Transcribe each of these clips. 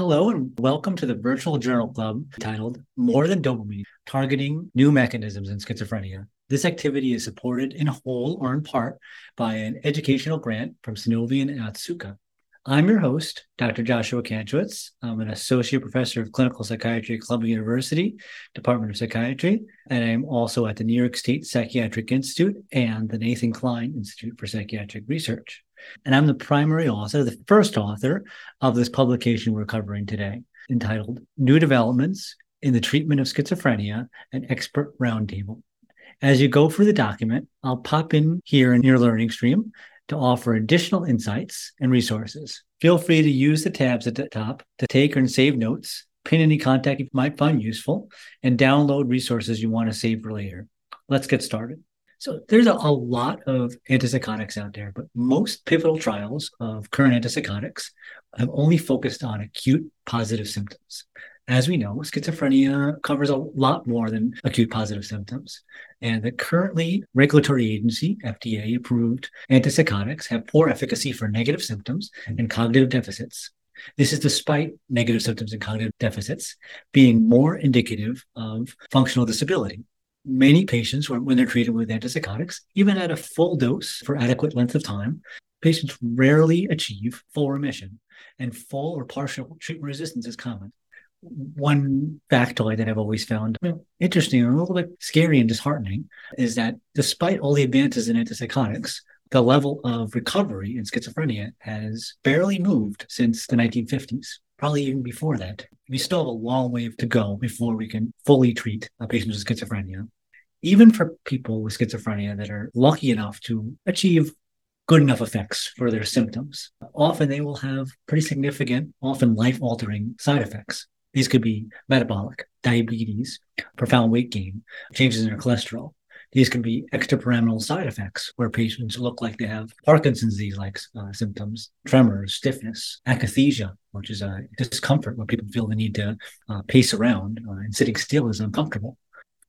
Hello, and welcome to the virtual journal club titled More Than Dopamine Targeting New Mechanisms in Schizophrenia. This activity is supported in whole or in part by an educational grant from Sunovion and Otsuka. I'm your host, Dr. Joshua Kantrowitz. I'm an associate professor of clinical psychiatry at Columbia University, Department of Psychiatry, and I'm also at the New York State Psychiatric Institute and the Nathan Kline Institute for Psychiatric Research. And I'm the primary author, the first author of this publication we're covering today, entitled New Developments in the Treatment of Schizophrenia, an Expert Roundtable. As you go through the document, I'll pop in here in your learning stream to offer additional insights and resources. Feel free to use the tabs at the top to take and save notes, pin any contact you might find useful, and download resources you want to save for later. Let's get started. So there's a, a, lot of antipsychotics out there, but most pivotal trials of current antipsychotics have only focused on acute positive symptoms. As we know, schizophrenia covers a lot more than acute positive symptoms. And the currently regulatory agency, FDA approved antipsychotics have poor efficacy for negative symptoms and cognitive deficits. This is despite negative symptoms and cognitive deficits being more indicative of functional disability many patients, when they're treated with antipsychotics, even at a full dose for adequate length of time, patients rarely achieve full remission, and full or partial treatment resistance is common. One factoid that I've always found interesting and a little bit scary and disheartening is that despite all the advances in antipsychotics, the level of recovery in schizophrenia has barely moved since the 1950s probably even before that. We still have a long way to go before we can fully treat a patient with schizophrenia. Even for people with schizophrenia that are lucky enough to achieve good enough effects for their symptoms, often they will have pretty significant, often life altering side effects. These could be metabolic, diabetes, profound weight gain, changes in their cholesterol, these can be extrapyramidal side effects where patients look like they have Parkinson's disease like uh, symptoms, tremors, stiffness, akathisia, which is a discomfort where people feel the need to uh, pace around uh, and sitting still is uncomfortable.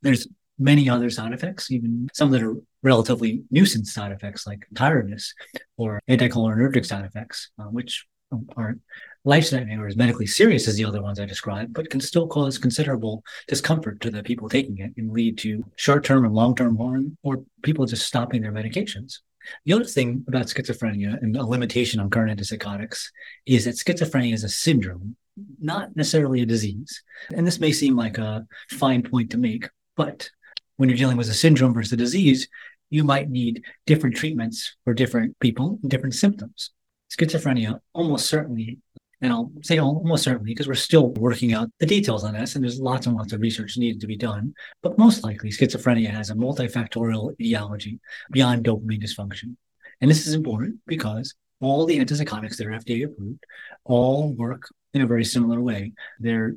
There's many other side effects, even some that are relatively nuisance side effects like tiredness or anticholinergic side effects, uh, which aren't life-threatening or as medically serious as the other ones I described, but can still cause considerable discomfort to the people taking it and lead to short-term and long-term harm or people just stopping their medications. The other thing about schizophrenia and a limitation on current antipsychotics is that schizophrenia is a syndrome, not necessarily a disease. And this may seem like a fine point to make, but when you're dealing with a syndrome versus a disease, you might need different treatments for different people, and different symptoms schizophrenia almost certainly, and I'll say almost certainly because we're still working out the details on this, and there's lots and lots of research needed to be done. But most likely, schizophrenia has a multifactorial etiology beyond dopamine dysfunction. And this is important because all the antipsychotics that are FDA approved all work in a very similar way. They're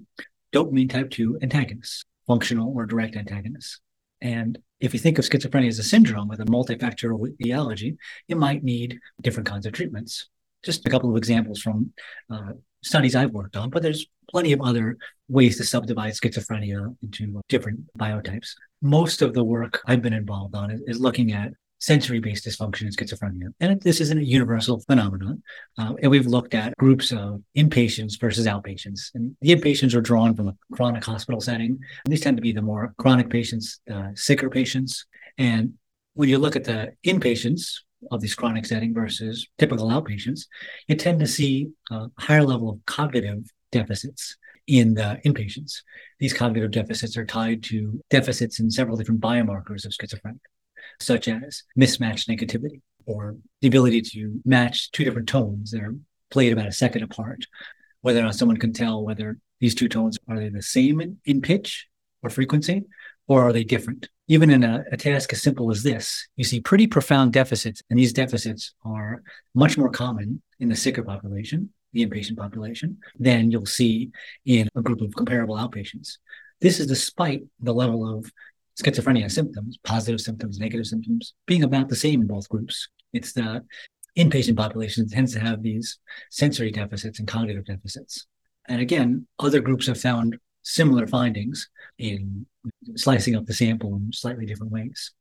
dopamine type 2 antagonists, functional or direct antagonists. And if you think of schizophrenia as a syndrome with a multifactorial etiology, you might need different kinds of treatments just a couple of examples from uh, studies I've worked on, but there's plenty of other ways to subdivide schizophrenia into different biotypes. Most of the work I've been involved on is, is looking at sensory based dysfunction in schizophrenia. And this isn't a universal phenomenon. Uh, and we've looked at groups of inpatients versus outpatients. And the inpatients are drawn from a chronic hospital setting. And these tend to be the more chronic patients, uh, sicker patients. And when you look at the inpatients, of these chronic setting versus typical outpatients, you tend to see a higher level of cognitive deficits in the inpatients. These cognitive deficits are tied to deficits in several different biomarkers of schizophrenia, such as mismatched negativity or the ability to match two different tones that are played about a second apart. Whether or not someone can tell whether these two tones are they the same in, in pitch or frequency, or are they different? Even in a, a, task as simple as this, you see pretty profound deficits, and these deficits are much more common in the sicker population, the inpatient population, than you'll see in a group of comparable outpatients. This is despite the level of schizophrenia symptoms, positive symptoms, negative symptoms, being about the same in both groups. It's the inpatient population tends to have these sensory deficits and cognitive deficits. And again, other groups have found similar findings in slicing up the sample in slightly different ways.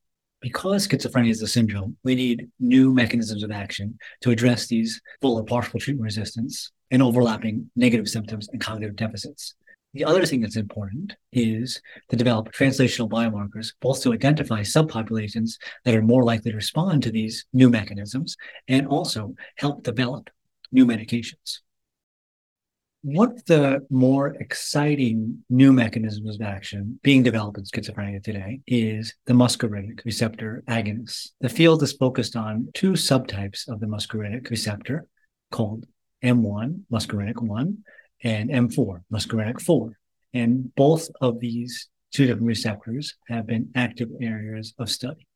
Because schizophrenia is a syndrome, we need new mechanisms of action to address these full or partial treatment resistance and overlapping negative symptoms and cognitive deficits. The other thing that's important is to develop translational biomarkers, both to identify subpopulations that are more likely to respond to these new mechanisms and also help develop new medications. One of the more exciting new mechanisms of action being developed in schizophrenia today is the muscarinic receptor agonists. The field is focused on two subtypes of the muscarinic receptor called M1, muscarinic 1, and M4, muscarinic 4. And both of these two different receptors have been active areas of study.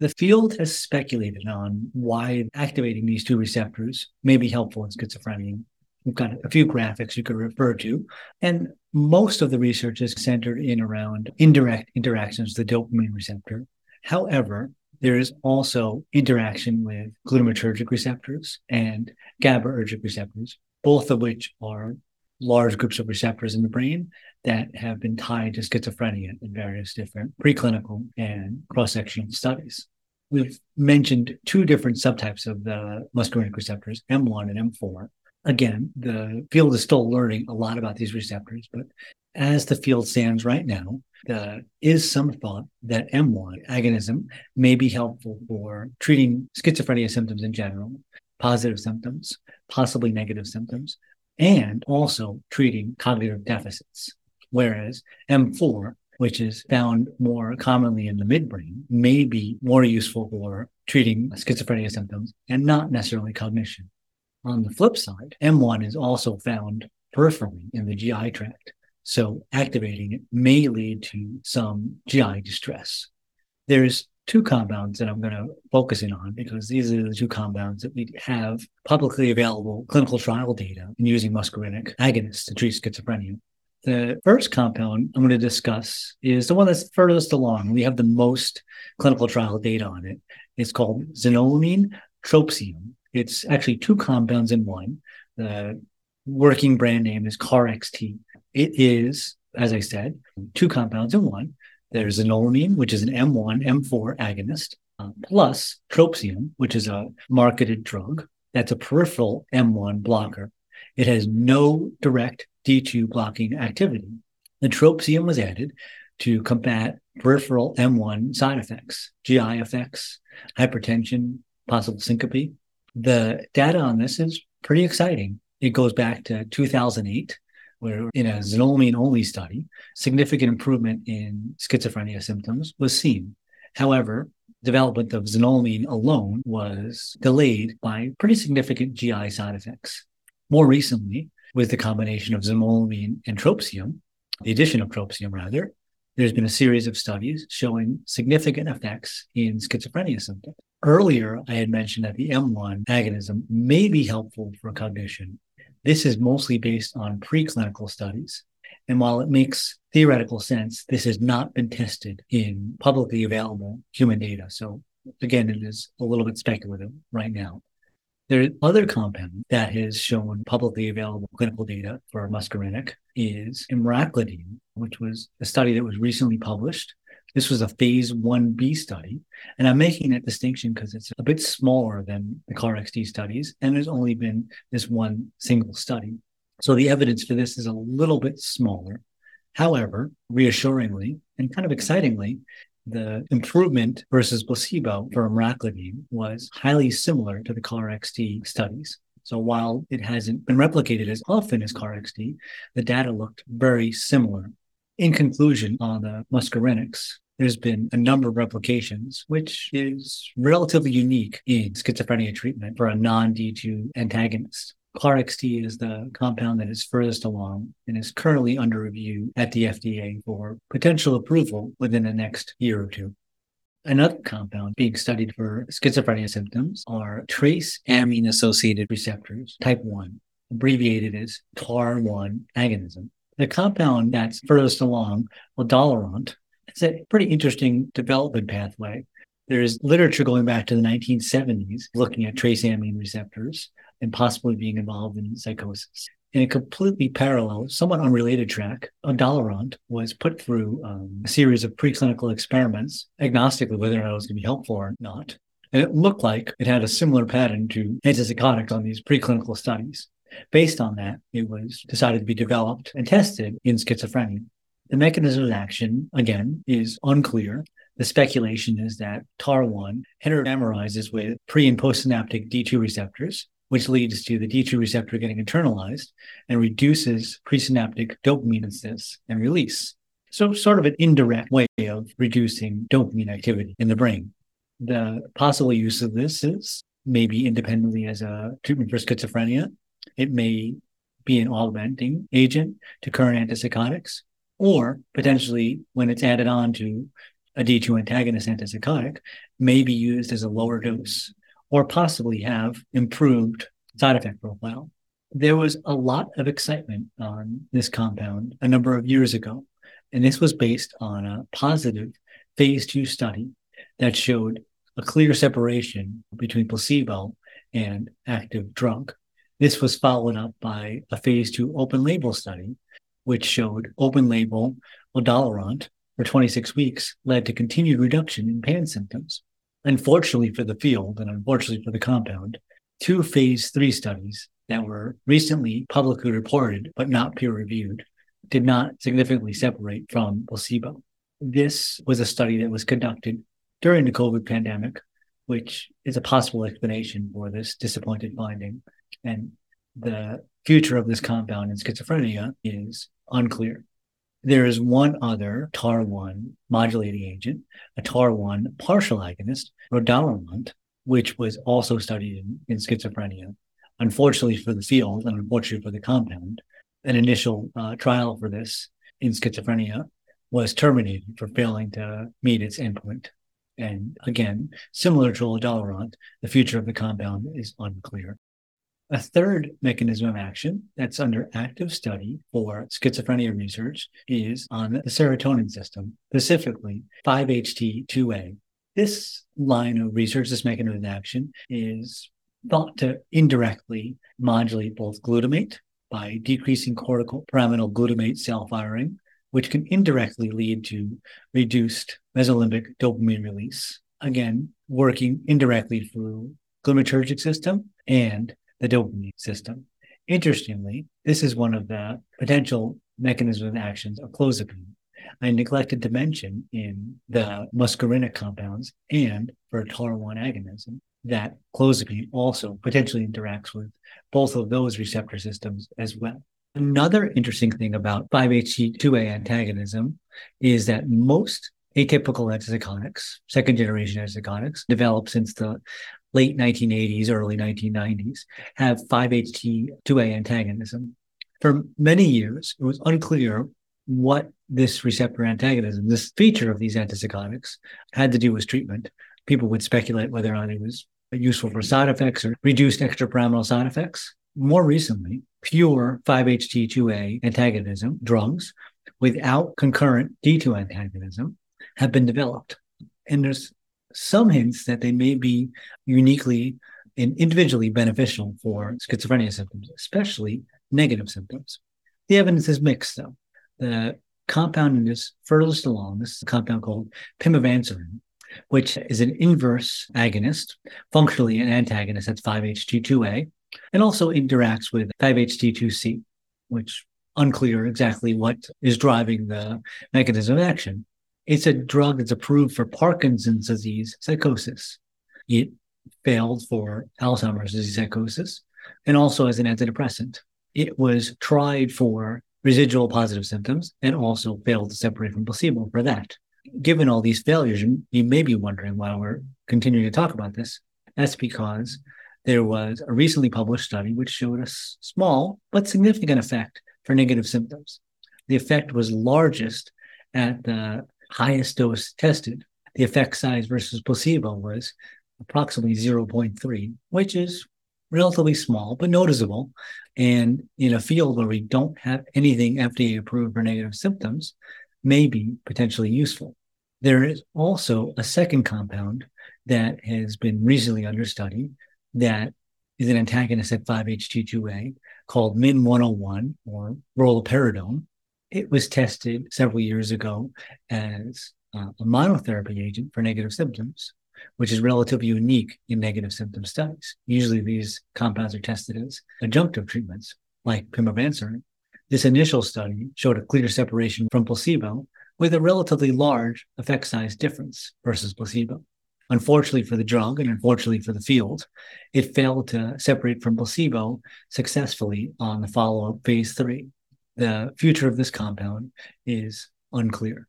The field has speculated on why activating these two receptors may be helpful in schizophrenia. We've got a few graphics you could refer to, and most of the research is centered in around indirect interactions with the dopamine receptor. However, there is also interaction with glutamatergic receptors and GABAergic receptors, both of which are large groups of receptors in the brain that have been tied to schizophrenia in various different preclinical and cross-sectional studies. We've mentioned two different subtypes of the muscarinic receptors, M1 and M4. Again, the field is still learning a lot about these receptors, but as the field stands right now, there is some thought that M1 agonism may be helpful for treating schizophrenia symptoms in general, positive symptoms, possibly negative symptoms, and also treating cognitive deficits. Whereas M4, which is found more commonly in the midbrain, may be more useful for treating schizophrenia symptoms and not necessarily cognition. On the flip side, M1 is also found peripherally in the GI tract. So activating it may lead to some GI distress. There's two compounds that I'm going to focus in on because these are the two compounds that we have publicly available clinical trial data in using muscarinic agonists to treat schizophrenia. The first compound I'm going to discuss is the one that's furthest along. We have the most clinical trial data on it. It's called xanomeline trospium. It's actually two compounds in one. The working brand name is KarXT. It is, as I said, two compounds in one. There's xanomeline, which is an M1, M4 agonist, uh, plus trospium, which is a marketed drug that's a peripheral M1 blocker. It has no direct D2 blocking activity. The trospium was added to combat peripheral M1 side effects, GI effects, hypertension, possible syncope. The data on this is pretty exciting. It goes back to 2008 where in a xanomeline only study, significant improvement in schizophrenia symptoms was seen. However, development of xanomeline alone was delayed by pretty significant GI side effects. More recently, with the combination of xanomeline and trospium, the addition of trospium rather, there's been a series of studies showing significant effects in schizophrenia symptoms. Earlier, I had mentioned that the M1 agonism may be helpful for cognition this is mostly based on preclinical studies. And while it makes theoretical sense, this has not been tested in publicly available human data. So again, it is a little bit speculative right now. There are other compound that has shown publicly available clinical data for muscarinic is emraclidine, which was a study that was recently published this was a phase 1B study. And I'm making that distinction because it's a bit smaller than the KarXT studies, and there's only been this one single study. So the evidence for this is a little bit smaller. However, reassuringly and kind of excitingly, the improvement versus placebo for emraclidine was highly similar to the KarXT studies. So while it hasn't been replicated as often as KarXT, the data looked very similar. In conclusion, on the muscarinics, there's been a number of replications, which is relatively unique in schizophrenia treatment for a non D2 antagonist. KarXT is the compound that is furthest along and is currently under review at the FDA for potential approval within the next year or two. Another compound being studied for schizophrenia symptoms are trace amine associated receptors, type 1, abbreviated as TAAR1 agonism. The compound that's furthest along, ulotaront, it's a pretty interesting development pathway. There's literature going back to the 1970s looking at trace amine receptors and possibly being involved in psychosis. In a completely parallel, somewhat unrelated track, ulotaront was put through um, a series of preclinical experiments, agnostically whether or not it was going to be helpful or not. And it looked like it had a similar pattern to antipsychotics on these preclinical studies. Based on that, it was decided to be developed and tested in schizophrenia. The mechanism of action, again, is unclear. The speculation is that TAAR1 heteromerizes with pre and postsynaptic D2 receptors, which leads to the D2 receptor getting internalized and reduces presynaptic dopamine instance and release. So, sort of an indirect way of reducing dopamine activity in the brain. The possible use of this is maybe independently as a treatment for schizophrenia. It may be an augmenting agent to current antipsychotics, or potentially when it's added on to a D2 antagonist antipsychotic, may be used as a lower dose, or possibly have improved side effect profile. There was a lot of excitement on this compound a number of years ago and this was based on a positive phase two study that showed a clear separation between placebo and active drug. This was followed up by a phase two open label study, which showed open label ulotaront for 26 weeks led to continued reduction in PANSS symptoms. Unfortunately for the field and unfortunately for the compound, two phase three studies that were recently publicly reported but not peer reviewed did not significantly separate from placebo. This was a study that was conducted during the COVID pandemic, which is a possible explanation for this disappointed finding. And the future of this compound in schizophrenia is unclear. There is one other TAAR1 modulating agent, a TAAR1 partial agonist, Lodalirant, which was also studied in, in schizophrenia. Unfortunately for the field and unfortunately for the compound, an initial uh, trial for this in schizophrenia was terminated for failing to meet its endpoint. And again, similar to ulotaront, the future of the compound is unclear. A third mechanism of action that's under active study for schizophrenia research is on the serotonin system, specifically 5-HT2A. This line of research, this mechanism of action, is thought to indirectly modulate both glutamate by decreasing cortical pyramidal glutamate cell firing, which can indirectly lead to reduced mesolimbic dopamine release. Again, working indirectly through glutamatergic system and the dopamine system. Interestingly, this is one of the potential mechanisms of actions of clozapine. I neglected to mention in the muscarinic compounds and for TAAR1 agonism that clozapine also potentially interacts with both of those receptor systems as well. Another interesting thing about 5-HT2A antagonism is that most atypical antipsychotics, second generation antipsychotics, developed since the late 1980s, early 1990s, have 5-HT2A antagonism. For many years, it was unclear what this receptor antagonism, this feature of these antipsychotics, had to do with treatment. People would speculate whether or not it was useful for side effects or reduced extrapyramidal side effects. More recently, pure 5-HT2A antagonism drugs without concurrent D2 antagonism have been developed. And there's some hints that they may be uniquely and individually beneficial for schizophrenia symptoms, especially negative symptoms. The evidence is mixed, though. The compound in this furthest along, this is a compound called pimavanserin, which is an inverse agonist, functionally an antagonist, that's 5-HT2A, and also interacts with 5-HT2C, which unclear exactly what is driving the mechanism of action. It's a drug that's approved for Parkinson's disease psychosis. It failed for Alzheimer's disease psychosis and also as an antidepressant. It was tried for residual positive symptoms and also failed to separate from placebo for that given all these failures, you may be wondering why we're continuing to talk about this. That's because there was a recently published study which showed a small but significant effect for negative symptoms. The effect was largest at the highest dose tested. The effect size versus placebo was approximately 0.3, which is relatively small but noticeable. And in a field where we don't have anything FDA approved for negative symptoms, may be potentially useful. There is also a second compound that has been recently under study that is an antagonist at 5-HT2A called MIN-101 or roluperidone. It was tested several years ago as uh, a monotherapy agent for negative symptoms. which is relatively unique in negative symptom studies. Usually these compounds are tested as adjunctive treatments like pimavanserin. This initial study showed a clear separation from placebo with a relatively large effect size difference versus placebo. Unfortunately for the drug and unfortunately for the field, it failed to separate from placebo successfully on the follow up phase three. The future of this compound is unclear.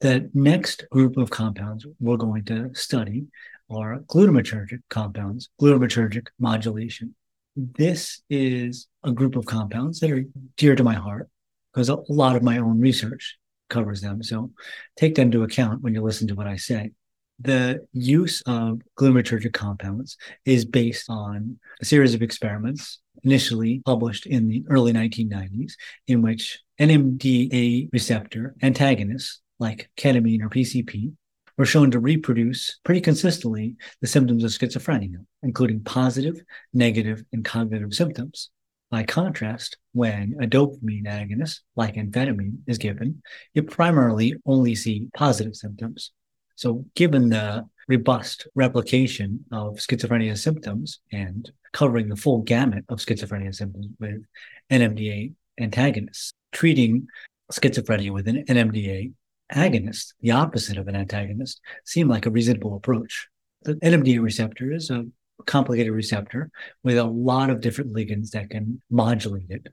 The next group of compounds we're going to study are glutamatergic compounds, glutamatergic modulation. This is a group of compounds that are dear to my heart because a lot of my own research covers them. So take that into account when you listen to what I say. The use of glutamatergic compounds is based on a series of experiments initially published in the early 1990s, in which NMDA receptor antagonists like ketamine or PCP were shown to reproduce pretty consistently the symptoms of schizophrenia, including positive, negative, and cognitive symptoms. By contrast, when a dopamine agonist like amphetamine is given, you primarily only see positive symptoms. So, given the robust replication of schizophrenia symptoms and covering the full gamut of schizophrenia symptoms with NMDA antagonists, treating schizophrenia with an NMDA agonist, the opposite of an antagonist, seemed like a reasonable approach. The NMDA receptor is a complicated receptor with a lot of different ligands that can modulate it.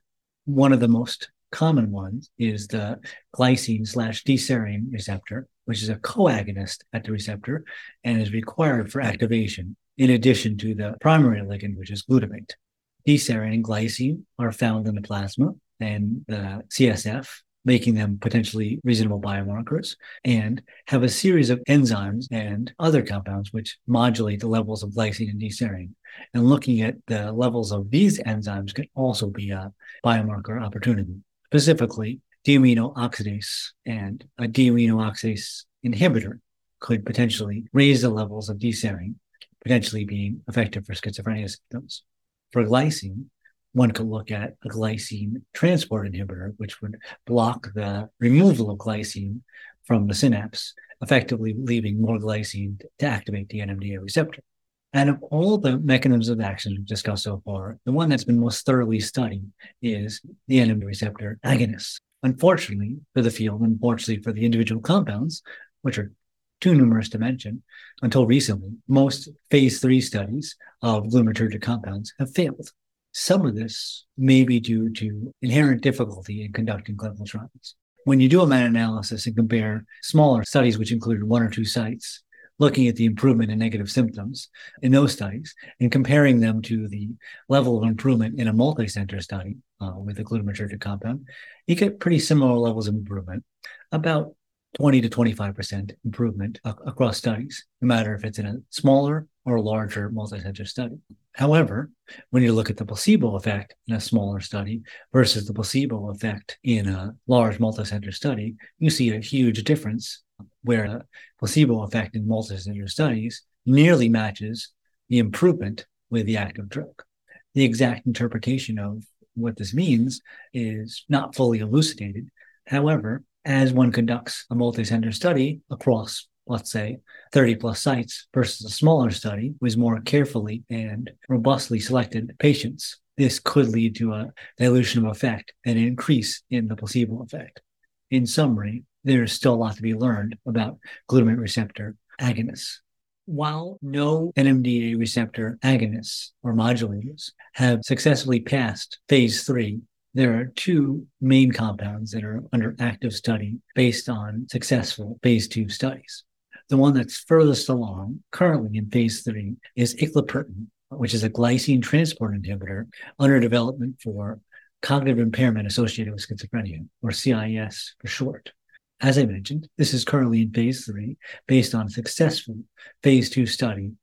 One of the most common ones is the glycine slash D-serine receptor, which is a coagonist at the receptor and is required for activation, in addition to the primary ligand, which is glutamate. D-serine and glycine are found in the plasma and the CSF making them potentially reasonable biomarkers, and have a series of enzymes and other compounds which modulate the levels of glycine and D-serine. And looking at the levels of these enzymes can also be a biomarker opportunity. Specifically, D-amino oxidase and a D-amino oxidase inhibitor could potentially raise the levels of D-serine, potentially being effective for schizophrenia symptoms. For glycine, one could look at a glycine transport inhibitor, which would block the removal of glycine from the synapse, effectively leaving more glycine to activate the NMDA receptor. And of all the mechanisms of action we've discussed so far, the one that's been most thoroughly studied is the NMDA receptor agonists. Unfortunately for the field, unfortunately for the individual compounds, which are too numerous to mention, until recently, most phase three studies of glutamatergic compounds have failed. Some of this may be due to inherent difficulty in conducting clinical trials. When you do a meta analysis and compare smaller studies, which included one or two sites, looking at the improvement in negative symptoms in those studies and comparing them to the level of improvement in a multi-center study uh, with a glutamatergic compound, you get pretty similar levels of improvement, about 20 to 25% improvement across studies, no matter if it's in a smaller or larger multi-center study. However, when you look at the placebo effect in a smaller study versus the placebo effect in a large multi-center study, you see a huge difference where the placebo effect in multi-center studies nearly matches the improvement with the active drug. The exact interpretation of what this means is not fully elucidated. However, as one conducts a multi-center study across let's say 30 plus sites versus a smaller study with more carefully and robustly selected patients this could lead to a dilution of effect and an increase in the placebo effect in summary there's still a lot to be learned about glutamate receptor agonists while no NMDA receptor agonists or modulators have successfully passed phase three there are two main compounds that are under active study based on successful phase two studies. The one that's furthest along currently in phase three is iclepertin, which is a glycine transport inhibitor under development for cognitive impairment associated with schizophrenia, or CIS for short. As I mentioned, this is currently in phase three based on a successful phase two study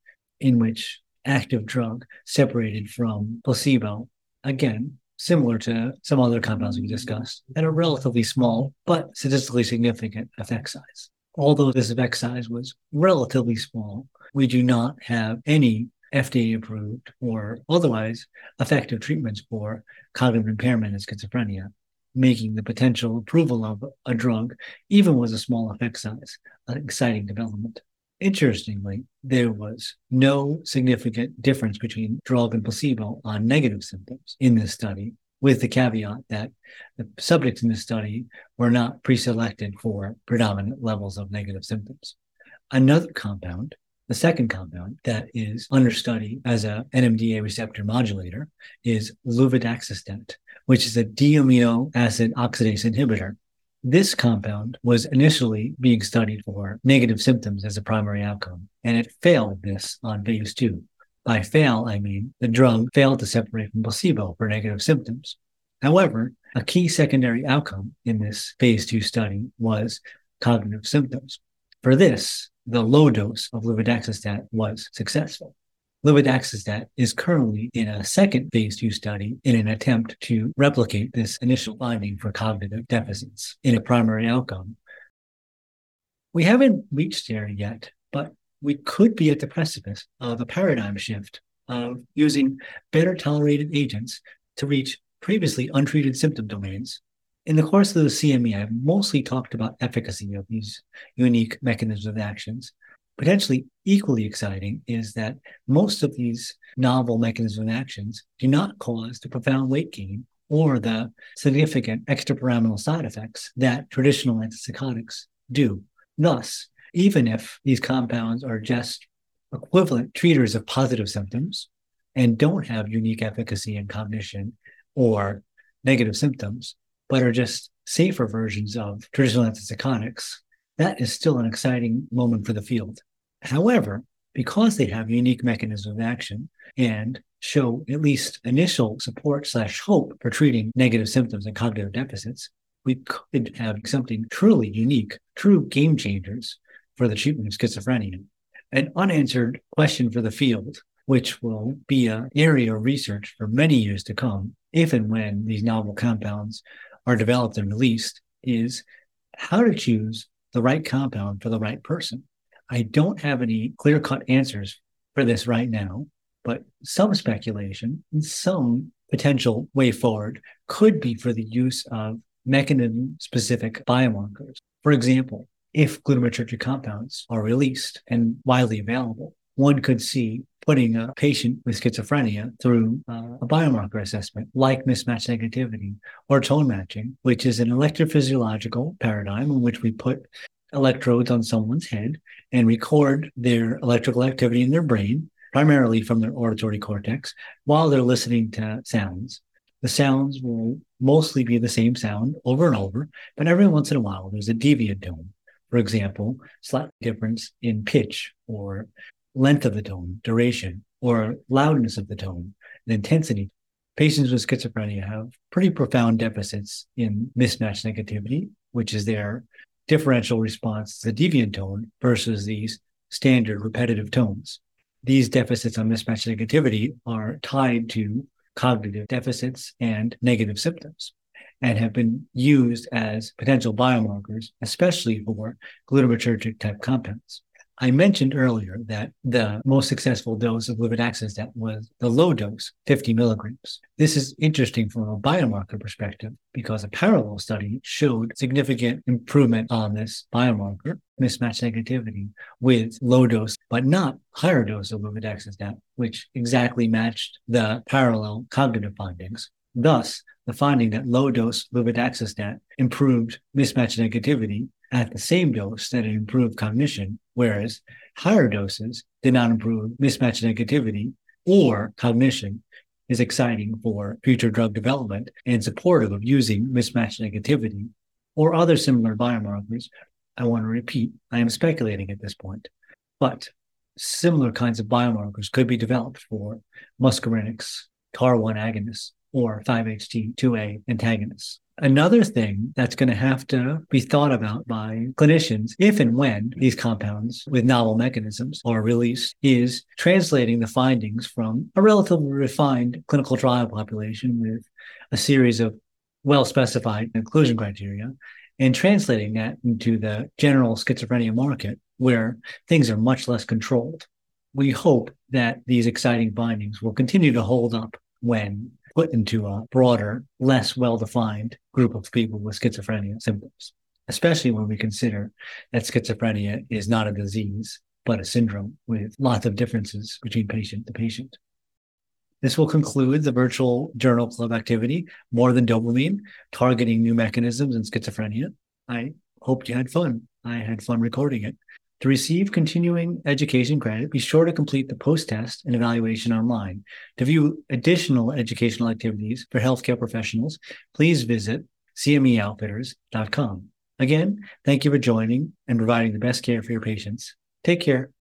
in which active drug separated from placebo, again, similar to some other compounds we discussed, at a relatively small but statistically significant effect size. Although this effect size was relatively small, we do not have any FDA approved or otherwise effective treatments for cognitive impairment and schizophrenia, making the potential approval of a drug, even with a small effect size, an exciting development. Interestingly, there was no significant difference between drug and placebo on negative symptoms in this study, with the caveat that the subjects in this study were not pre-selected for predominant levels of negative symptoms. Another compound, the second compound that is under study as a NMDA receptor modulator is luvadaxistat, which is a D-amino acid oxidase inhibitor this compound was initially being studied for negative symptoms as a primary outcome, and it failed this on phase two. By fail, I mean the drug failed to separate from placebo for negative symptoms. However, a key secondary outcome in this phase two study was cognitive symptoms. For this, the low dose of luvadaxistat was successful. Luvadaxistat is currently in a second phase two study in an attempt to replicate this initial finding for cognitive deficits in a primary outcome. We haven't reached there yet, but we could be at the precipice of a paradigm shift of using better tolerated agents to reach previously untreated symptom domains. In the course of the CME, I've mostly talked about efficacy of these unique mechanisms of actions, potentially equally exciting is that most of these novel mechanisms of actions do not cause the profound weight gain or the significant extrapyramidal side effects that traditional antipsychotics do. Thus, even if these compounds are just equivalent treaters of positive symptoms and don't have unique efficacy in cognition or negative symptoms, but are just safer versions of traditional antipsychotics, that is still an exciting moment for the field. However, because they have unique mechanisms of action and show at least initial support slash hope for treating negative symptoms and cognitive deficits, we could have something truly unique, true game changers for the treatment of schizophrenia. An unanswered question for the field, which will be an area of research for many years to come, if and when these novel compounds are developed and released, is how to choose the right compound for the right person. I don't have any clear cut answers for this right now, but some speculation and some potential way forward could be for the use of mechanism specific biomarkers. For example, if glutamatergic compounds are released and widely available, one could see putting a patient with schizophrenia through uh, a biomarker assessment like mismatch negativity or tone matching, which is an electrophysiological paradigm in which we put electrodes on someone's head and record their electrical activity in their brain, primarily from their auditory cortex, while they're listening to sounds. The sounds will mostly be the same sound over and over, but every once in a while there's a deviant tone. For example, slight difference in pitch or length of the tone, duration, or loudness of the tone, and intensity. Patients with schizophrenia have pretty profound deficits in mismatch negativity, which is their differential response to the deviant tone versus these standard repetitive tones. These deficits on mismatch negativity are tied to cognitive deficits and negative symptoms and have been used as potential biomarkers, especially for glutamatergic type compounds. I mentioned earlier that the most successful dose of luvadaxistat was the low dose, 50 milligrams. This is interesting from a biomarker perspective because a parallel study showed significant improvement on this biomarker, mismatch negativity, with low dose, but not higher dose of luvadaxistat, which exactly matched the parallel cognitive findings. Thus, the finding that low dose luvadaxistat improved mismatch negativity at the same dose that it improved cognition, whereas higher doses did not improve mismatch negativity or cognition is exciting for future drug development and supportive of using mismatch negativity or other similar biomarkers. I want to repeat, I am speculating at this point, but similar kinds of biomarkers could be developed for muscarinics, TAAR1 agonists, or 5-HT2A antagonists. Another thing that's going to have to be thought about by clinicians, if and when these compounds with novel mechanisms are released, is translating the findings from a relatively refined clinical trial population with a series of well specified inclusion criteria and translating that into the general schizophrenia market where things are much less controlled. We hope that these exciting findings will continue to hold up when put into a broader, less well defined group of people with schizophrenia symptoms, especially when we consider that schizophrenia is not a disease but a syndrome with lots of differences between patient to patient. This will conclude the virtual journal club activity, More Than Dopamine, targeting new mechanisms in schizophrenia. I hope you had fun. I had fun recording it. To receive continuing education credit, be sure to complete the post test and evaluation online. To view additional educational activities for healthcare professionals, please visit cmeoutfitters.com. Again, thank you for joining and providing the best care for your patients. Take care.